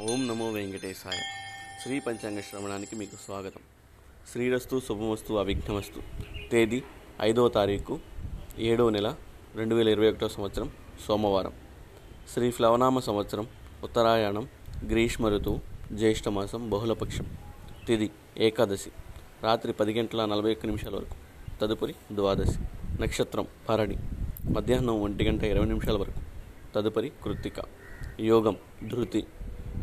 ఓం నమో వెంకటేశాయ. శ్రీ పంచాంగ శ్రవణానికి మీకు స్వాగతం. శ్రీరస్తు శుభమస్తు అవిఘ్నమస్తు. తేదీ ఐదవ తారీఖు ఏడవ నెల రెండు వేల ఇరవై ఒకటో సంవత్సరం సోమవారం. శ్రీ ప్లవనామ సంవత్సరం ఉత్తరాయణం గ్రీష్మ ఋతువు జ్యేష్ఠమాసం బహుళపక్షం. తిది ఏకాదశి రాత్రి పది గంటల నలభై ఒక్క నిమిషాల వరకు. తదుపరి ద్వాదశి నక్షత్రం భరణి. మధ్యాహ్నం ఒంటి గంట ఇరవై నిమిషాల వరకు. తదుపరి కృత్తిక యోగం ధృతి.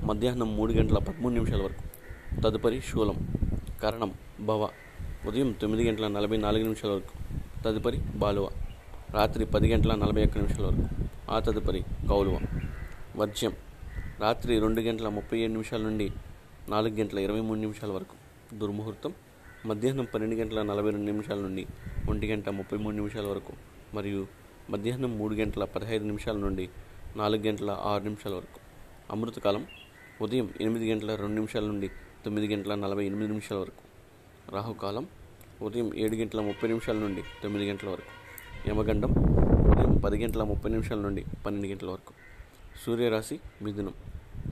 మధ్యాహ్నం మూడు గంటల పదమూడు నిమిషాల వరకు. తదుపరి శూలం కరణం భవ. ఉదయం తొమ్మిది గంటల నలభై నాలుగు నిమిషాల వరకు. తదుపరి బాలువ. రాత్రి పది గంటల నలభై ఒక్క నిమిషాల వరకు. ఆ తదుపరి కౌలువ. వర్జ్యం. రాత్రి రెండు గంటల ముప్పై ఏడు నిమిషాల నుండి నాలుగు గంటల ఇరవై మూడు నిమిషాల వరకు. దుర్ముహూర్తం. మధ్యాహ్నం పన్నెండు గంటల నలభై రెండు నిమిషాల నుండి ఒంటి గంట ముప్పై మూడు నిమిషాల వరకు మరియు మధ్యాహ్నం మూడు గంటల పదహైదు నిమిషాల నుండి నాలుగు గంటల ఆరు నిమిషాల వరకు. అమృతకాలం. ఉదయం ఎనిమిది గంటల రెండు నిమిషాల నుండి తొమ్మిది గంటల నలభై ఎనిమిది నిమిషాల వరకు. రాహుకాలం ఉదయం ఏడు గంటల ముప్పై నిమిషాల నుండి తొమ్మిది గంటల వరకు. యమగండం ఉదయం పది గంటల ముప్పై నిమిషాల నుండి పన్నెండు గంటల వరకు. సూర్యరాశి మిథునం.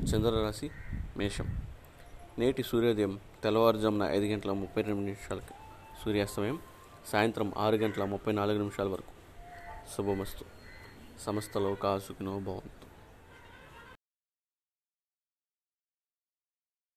చంద్రరాశి మేషం. నేటి సూర్యోదయం తెల్లవారుజామున ఐదు గంటల ముప్పై రెండు నిమిషాలకు. సూర్యాస్తమయం సాయంత్రం ఆరు గంటల ముప్పై నాలుగు నిమిషాల వరకు. శుభమస్తు. సమస్త లోకా భవంతు.